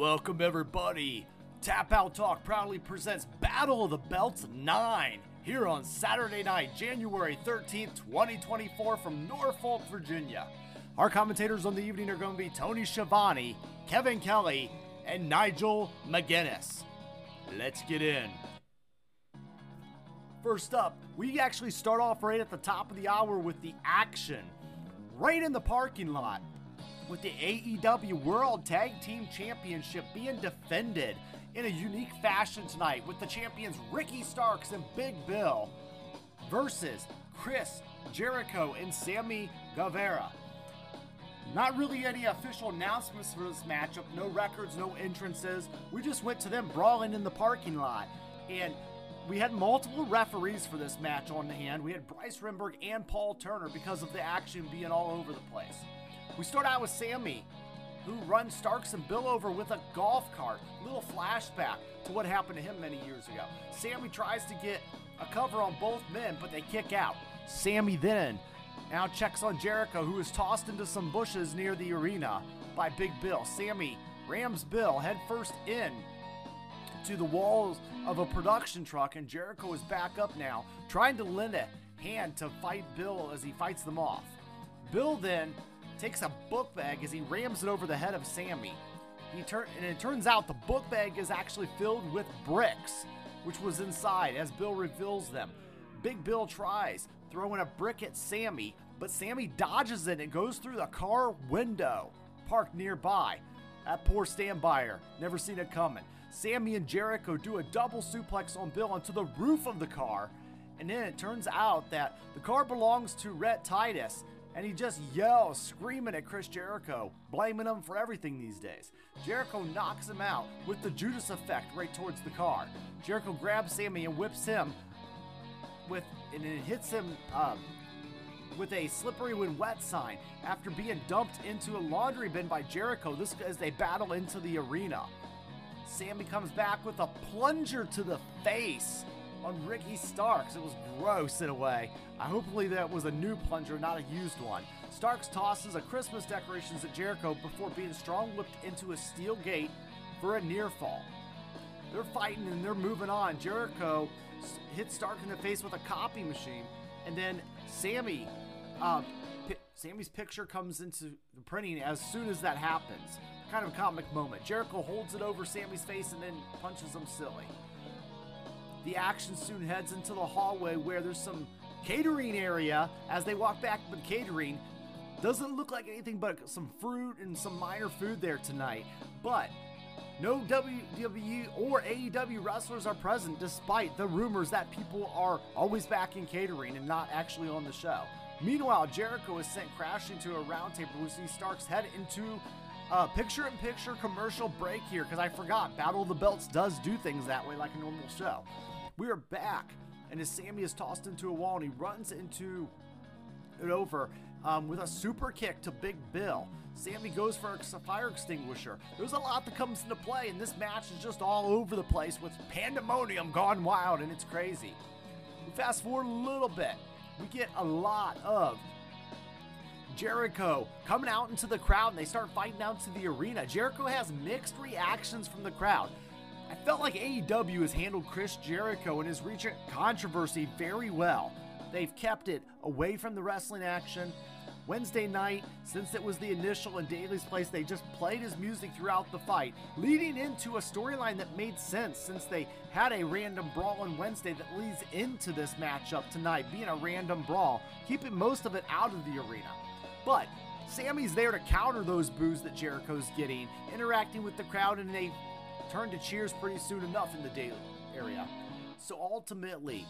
Welcome, everybody. Tap Out Talk proudly presents Battle of the Belts 9 here on Saturday night, January 13th, 2024, from Norfolk, Virginia. Our commentators on the evening are going to be Tony Schiavone, Kevin Kelly, and Nigel McGuinness. Let's get in. First up, we actually start off right at the top of the hour with the action right in the parking lot with the AEW World Tag Team Championship being defended in a unique fashion tonight with the champions Ricky Starks and Big Bill versus Chris Jericho and Sammy Guevara. Not really any official announcements for this matchup, no records, no entrances. We just went to them brawling in the parking lot. And we had multiple referees for this match on the hand. We had Bryce Remsburg and Paul Turner because of the action being all over the place. We start out with Sammy, who runs Starks and Bill over with a golf cart. Little flashback to what happened to him many years ago. Sammy tries to get a cover on both men, but they kick out. Sammy then now checks on Jericho, who is tossed into some bushes near the arena by Big Bill. Sammy rams Bill headfirst in to the walls of a production truck, and Jericho is back up now, trying to lend a hand to fight Bill as he fights them off. Bill then takes a book bag as he rams it over the head of Sammy. He turn and it turns out the book bag is actually filled with bricks, which was inside as Bill reveals them. Big Bill tries throwing a brick at Sammy, but Sammy dodges it and goes through the car window parked nearby. That poor standbyer, never seen it coming. Sammy and Jericho do a double suplex on Bill onto the roof of the car, and then it turns out that the car belongs to Rhett Titus, and he just yells, screaming at Chris Jericho, blaming him for everything these days. Jericho knocks him out with the Judas effect right towards the car. Jericho grabs Sammy and whips him with, and it hits him um, with a slippery when wet sign after being dumped into a laundry bin by Jericho. This as they battle into the arena. Sammy comes back with a plunger to the face on Ricky Starks. It was gross in a way. I hopefully that was a new plunger, not a used one. Starks tosses a Christmas decorations at Jericho before being strong whipped into a steel gate for a near fall. They're fighting and they're moving on. Jericho hits Stark in the face with a copy machine, and then Sammy, uh, Sammy's picture comes into the printing as soon as that happens. Kind of a comic moment. Jericho holds it over Sammy's face and then punches him silly. The action soon heads into the hallway where there's some catering area as they walk back with catering. Doesn't look like anything but some fruit and some minor food there tonight. But no WWE or AEW wrestlers are present despite the rumors that people are always back in catering and not actually on the show. Meanwhile, Jericho is sent crashing to a round table. We see Starks head into a picture in picture commercial break here because I forgot Battle of the Belts does do things that way like a normal show. We are back, and as Sammy is tossed into a wall and he runs into it over um, with a super kick to Big Bill. Sammy goes for a fire extinguisher. There's a lot that comes into play, and this match is just all over the place with pandemonium gone wild, and it's crazy. We fast forward a little bit. We get a lot of Jericho coming out into the crowd, and they start fighting out to the arena. Jericho has mixed reactions from the crowd. I felt like AEW has handled Chris Jericho and his recent controversy very well. They've kept it away from the wrestling action. Wednesday night, since it was the initial in Daly's place, they just played his music throughout the fight, leading into a storyline that made sense since they had a random brawl on Wednesday that leads into this matchup tonight, being a random brawl, keeping most of it out of the arena. But Sammy's there to counter those boos that Jericho's getting, interacting with the crowd, and they turn to cheers pretty soon enough in the Daly area. So ultimately,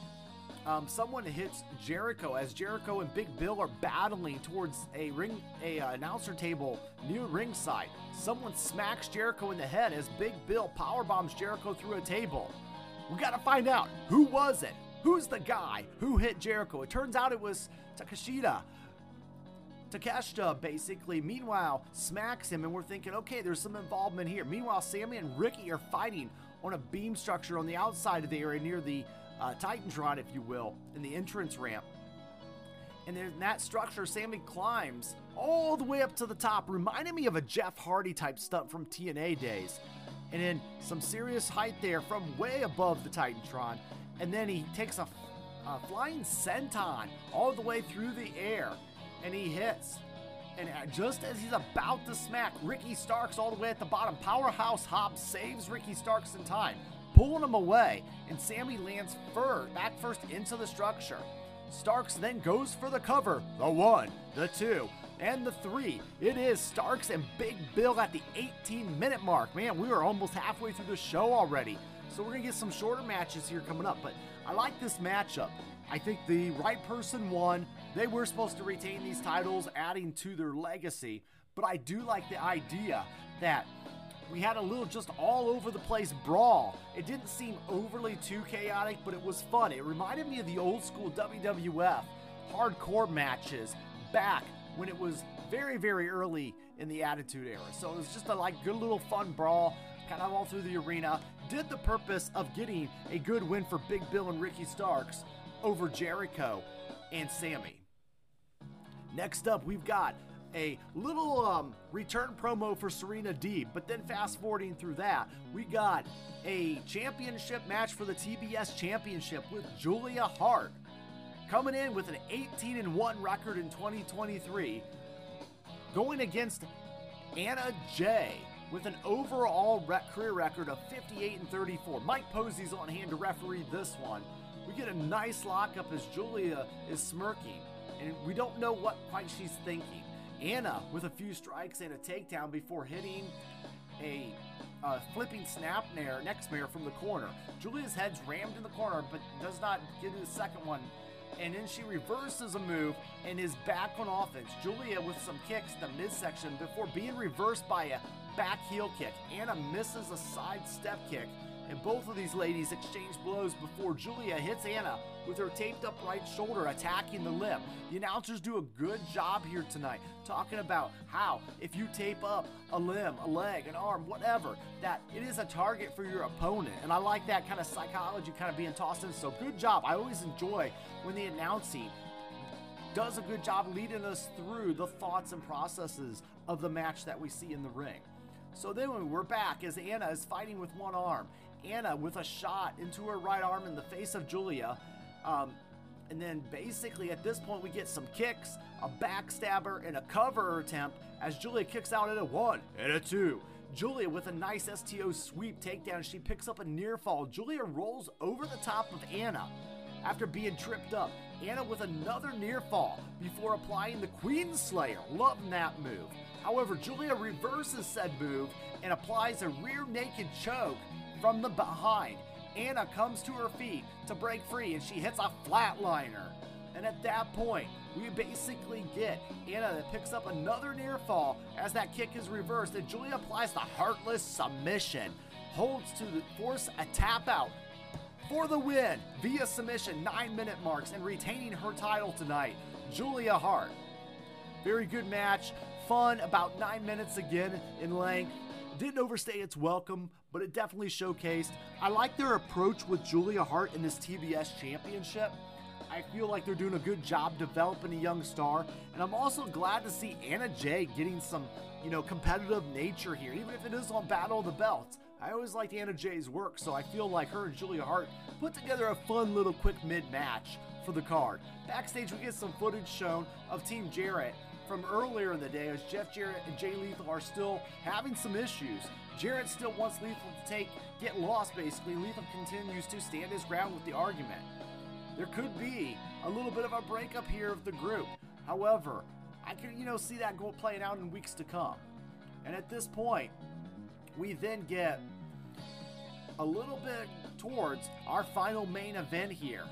um, someone hits Jericho as Jericho and Big Bill are battling towards a ring, a uh, announcer table near ringside. Someone smacks Jericho in the head as Big Bill power bombs Jericho through a table. We gotta find out who was it. Who's the guy who hit Jericho? It turns out it was Takeshita. Takeshita basically, meanwhile, smacks him, and we're thinking, okay, there's some involvement here. Meanwhile, Sammy and Ricky are fighting on a beam structure on the outside of the area near the uh, if you will, in the entrance ramp. And in that structure, Sammy climbs all the way up to the top, reminding me of a Jeff Hardy type stunt from TNA days. And then some serious height there from way above the Titantron. And then he takes a, a flying senton all the way through the air and he hits. And just as he's about to smack Ricky Starks all the way at the bottom, Powerhouse Hobbs saves Ricky Starks in time, pulling him away, and Sammy lands first, back first into the structure. Starks then goes for the cover, the one, the two, and the three. It is Starks and Big Bill at the 18 minute mark. Man, we are almost halfway through the show already. So we're going to get some shorter matches here coming up, but I like this matchup. I think the right person won. They were supposed to retain these titles, adding to their legacy. But I do like the idea that we had a little just all over the place brawl. It didn't seem overly too chaotic, but it was fun. It reminded me of the old school WWF hardcore matches back when it was very, very early in the Attitude Era. So it was just a like good little fun brawl, kind of all through the arena. Did the purpose of getting a good win for Big Bill and Ricky Starks over Jericho and Sammy. Next up, we've got a little um, return promo for Serena Deeb, but then fast forwarding through that, we got a championship match for the TBS Championship with Julia Hart coming in with an 18 and 1 record in 2023, going against Anna Jay with an overall career record of 58 and 34. Mike Posey's on hand to referee this one. We get a nice lockup as Julia is smirking and we don't know what quite she's thinking. Anna with a few strikes and a takedown before hitting a uh, flipping snap nair, neck snare from the corner. Julia's head's rammed in the corner, but does not get to the second one. And then she reverses a move and is back on offense. Julia with some kicks in the midsection before being reversed by a back heel kick. Anna misses a side step kick and both of these ladies exchange blows before Julia hits Anna with her taped up right shoulder attacking the lip. The announcers do a good job here tonight talking about how if you tape up a limb, a leg, an arm, whatever, that it is a target for your opponent. And I like that kind of psychology kind of being tossed in. So good job. I always enjoy when the announcing does a good job leading us through the thoughts and processes of the match that we see in the ring. So then we're back as Anna is fighting with one arm Anna with a shot into her right arm in the face of Julia. Um, and then basically at this point, we get some kicks, a backstabber, and a cover attempt as Julia kicks out at a one and a two. Julia with a nice STO sweep takedown. She picks up a near fall. Julia rolls over the top of Anna after being tripped up. Anna with another near fall before applying the Queen Slayer. Loving that move. However, Julia reverses said move and applies a rear naked choke from the behind. Anna comes to her feet to break free and she hits a flatliner. And at that point, we basically get Anna that picks up another near fall as that kick is reversed and Julia applies the Hartless submission. Holds to force a tap out for the win via submission, nine minute marks, and retaining her title tonight, Julia Hart. Very good match, fun, about nine minutes again in length. Didn't overstay its welcome, but it definitely showcased. I like their approach with Julia Hart in this TBS championship. I feel like they're doing a good job developing a young star, and I'm also glad to see Anna Jay getting some, you know, competitive nature here, even if it is on Battle of the Belts. I always liked Anna Jay's work, so I feel like her and Julia Hart put together a fun little quick mid match for the card. Backstage, we get some footage shown of Team Jarrett from earlier in the day as Jeff Jarrett and Jay Lethal are still having some issues. Jarrett still wants Lethal to take get lost basically. Lethal continues to stand his ground with the argument. There could be a little bit of a breakup here of the group. However, I can you know see that go playing out in weeks to come. And at this point, we then get a little bit towards our final main event here.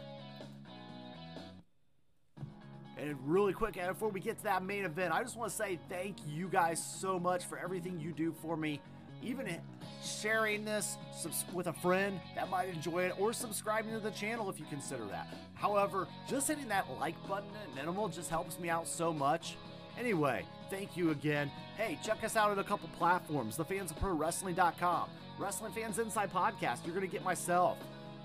And really quick, before we get to that main event, I just want to say thank you guys so much for everything you do for me. Even sharing this with a friend that might enjoy it, or subscribing to the channel if you consider that. However, just hitting that like button at minimal just helps me out so much. Anyway, thank you again. Hey, check us out at a couple platforms thefansofprowrestling.com, Wrestling Fans Inside Podcast. You're going to get myself,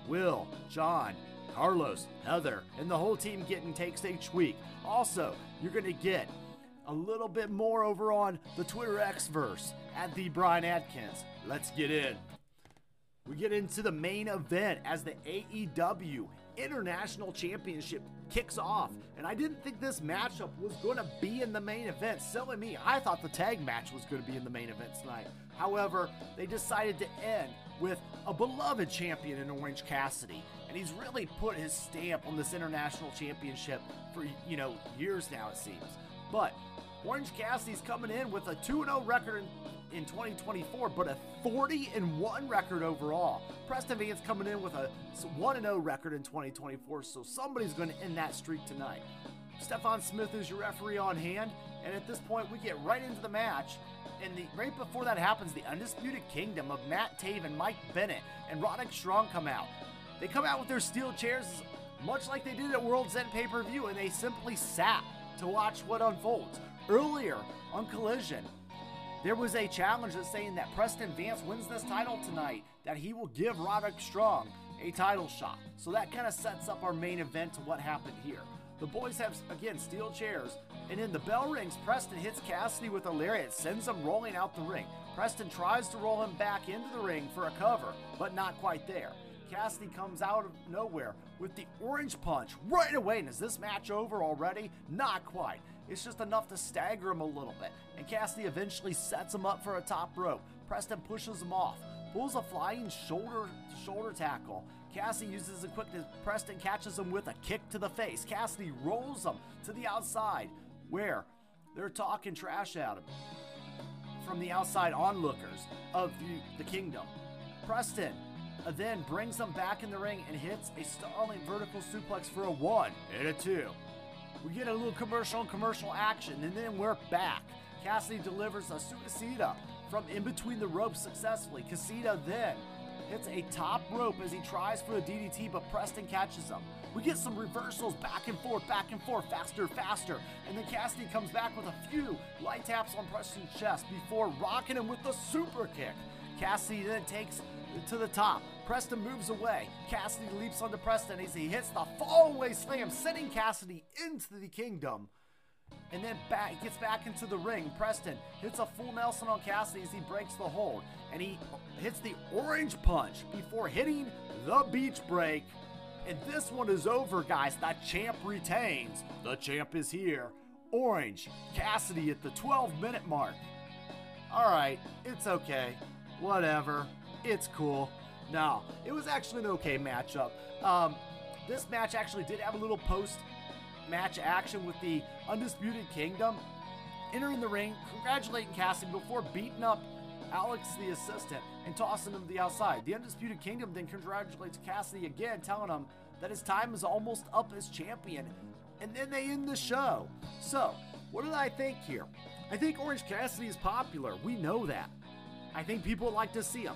Will, John, Carlos, Heather, and the whole team getting takes each week. Also, you're going to get a little bit more over on the Twitter Xverse at the Bryan Adkins. Let's get in. We get into the main event as the AEW International Championship kicks off. And I didn't think this matchup was going to be in the main event. Silly me, I thought the tag match was going to be in the main event tonight. However, they decided to end with a beloved champion in Orange Cassidy. And he's really put his stamp on this international championship for, you know, years now, it seems. But Orange Cassidy's coming in with a 2 0 record in 2024, but a 40 and 1 record overall. Preston Vance coming in with a 1 0 record in 2024, so somebody's going to end that streak tonight. Stephon Smith is your referee on hand, and at this point, we get right into the match. And the, right before that happens, the Undisputed Kingdom of Matt Taven, Mike Bennett, and Roderick Strong come out. They come out with their steel chairs, much like they did at World's End pay per view, and they simply sat to watch what unfolds. Earlier on Collision, there was a challenge that's saying that Preston Vance wins this title tonight, that he will give Roderick Strong a title shot. So that kind of sets up our main event to what happened here. The boys have, again, steel chairs, and in the bell rings, Preston hits Cassidy with a lariat, sends him rolling out the ring. Preston tries to roll him back into the ring for a cover, but not quite there. Cassidy comes out of nowhere with the orange punch right away. And is this match over already? Not quite. It's just enough to stagger him a little bit. And Cassidy eventually sets him up for a top rope. Preston pushes him off, pulls a flying shoulder shoulder tackle. Cassidy uses a quickness. Preston catches him with a kick to the face. Cassidy rolls him to the outside, where they're talking trash at him from the outside onlookers of the, the kingdom. Preston uh, then brings them back in the ring and hits a stalling vertical suplex for a one and a two. We get a little commercial and commercial action, and then we're back. Cassidy delivers a Suicida from in between the ropes successfully. Cassidy then hits a top rope as he tries for a DDT, but Preston catches him. We get some reversals back and forth, back and forth, faster, faster. And then Cassidy comes back with a few light taps on Preston's chest before rocking him with the super kick. Cassidy then takes to the top. Preston moves away. Cassidy leaps onto Preston as he hits the fallaway slam, sending Cassidy into the kingdom. And then back, gets back into the ring. Preston hits a full Nelson on Cassidy as he breaks the hold. And he hits the orange punch before hitting the beach break. And this one is over, guys. The champ retains. The champ is here. Orange Cassidy at the 12 minute mark. All right, it's okay. Whatever. It's cool. No, it was actually an okay matchup. Um, this match actually did have a little post match action with the Undisputed Kingdom entering the ring, congratulating Cassidy before beating up Alex, the assistant, and tossing him to the outside. The Undisputed Kingdom then congratulates Cassidy again, telling him that his time is almost up as champion. And then they end the show. So, what did I think here? I think Orange Cassidy is popular. We know that. I think people like to see him.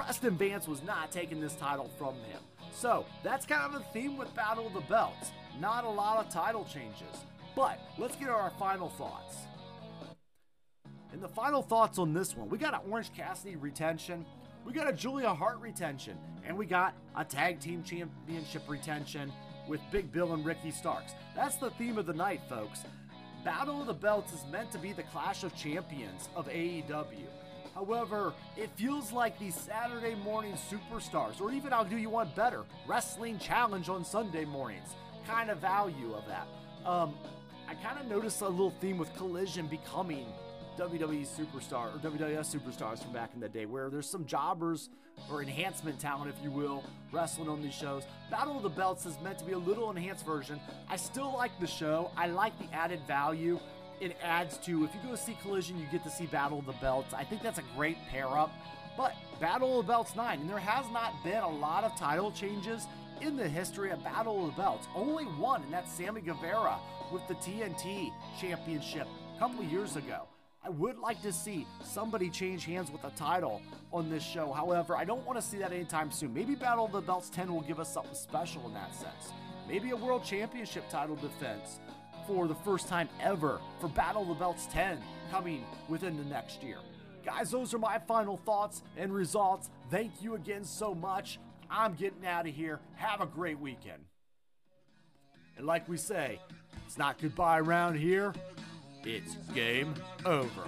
Preston Vance was not taking this title from him. So that's kind of the theme with Battle of the Belts. Not a lot of title changes. But let's get our final thoughts. And the final thoughts on this one we got an Orange Cassidy retention, we got a Julia Hart retention, and we got a tag team championship retention with Big Bill and Ricky Starks. That's the theme of the night, folks. Battle of the Belts is meant to be the clash of champions of AEW. However, it feels like these Saturday morning superstars, or even I'll do you one better, Wrestling Challenge on Sunday mornings, kind of value of that. Um, I kind of noticed a little theme with Collision becoming WWE superstar or WWS superstars from back in the day, where there's some jobbers or enhancement talent, if you will, wrestling on these shows. Battle of the Belts is meant to be a little enhanced version. I still like the show. I like the added value it adds to if you go see Collision, you get to see Battle of the Belts. I think that's a great pair up. But Battle of the Belts 9, and there has not been a lot of title changes in the history of Battle of the Belts. Only one, and that's Sammy Guevara with the TNT Championship a couple years ago. I would like to see somebody change hands with a title on this show. However, I don't want to see that anytime soon. Maybe Battle of the Belts 10 will give us something special in that sense. Maybe a World Championship title defense for the first time ever for Battle of the Belts 10 coming within the next year. Guys, those are my final thoughts and results. Thank you again so much. I'm getting out of here. Have a great weekend. And like we say, it's not goodbye around here, it's game over.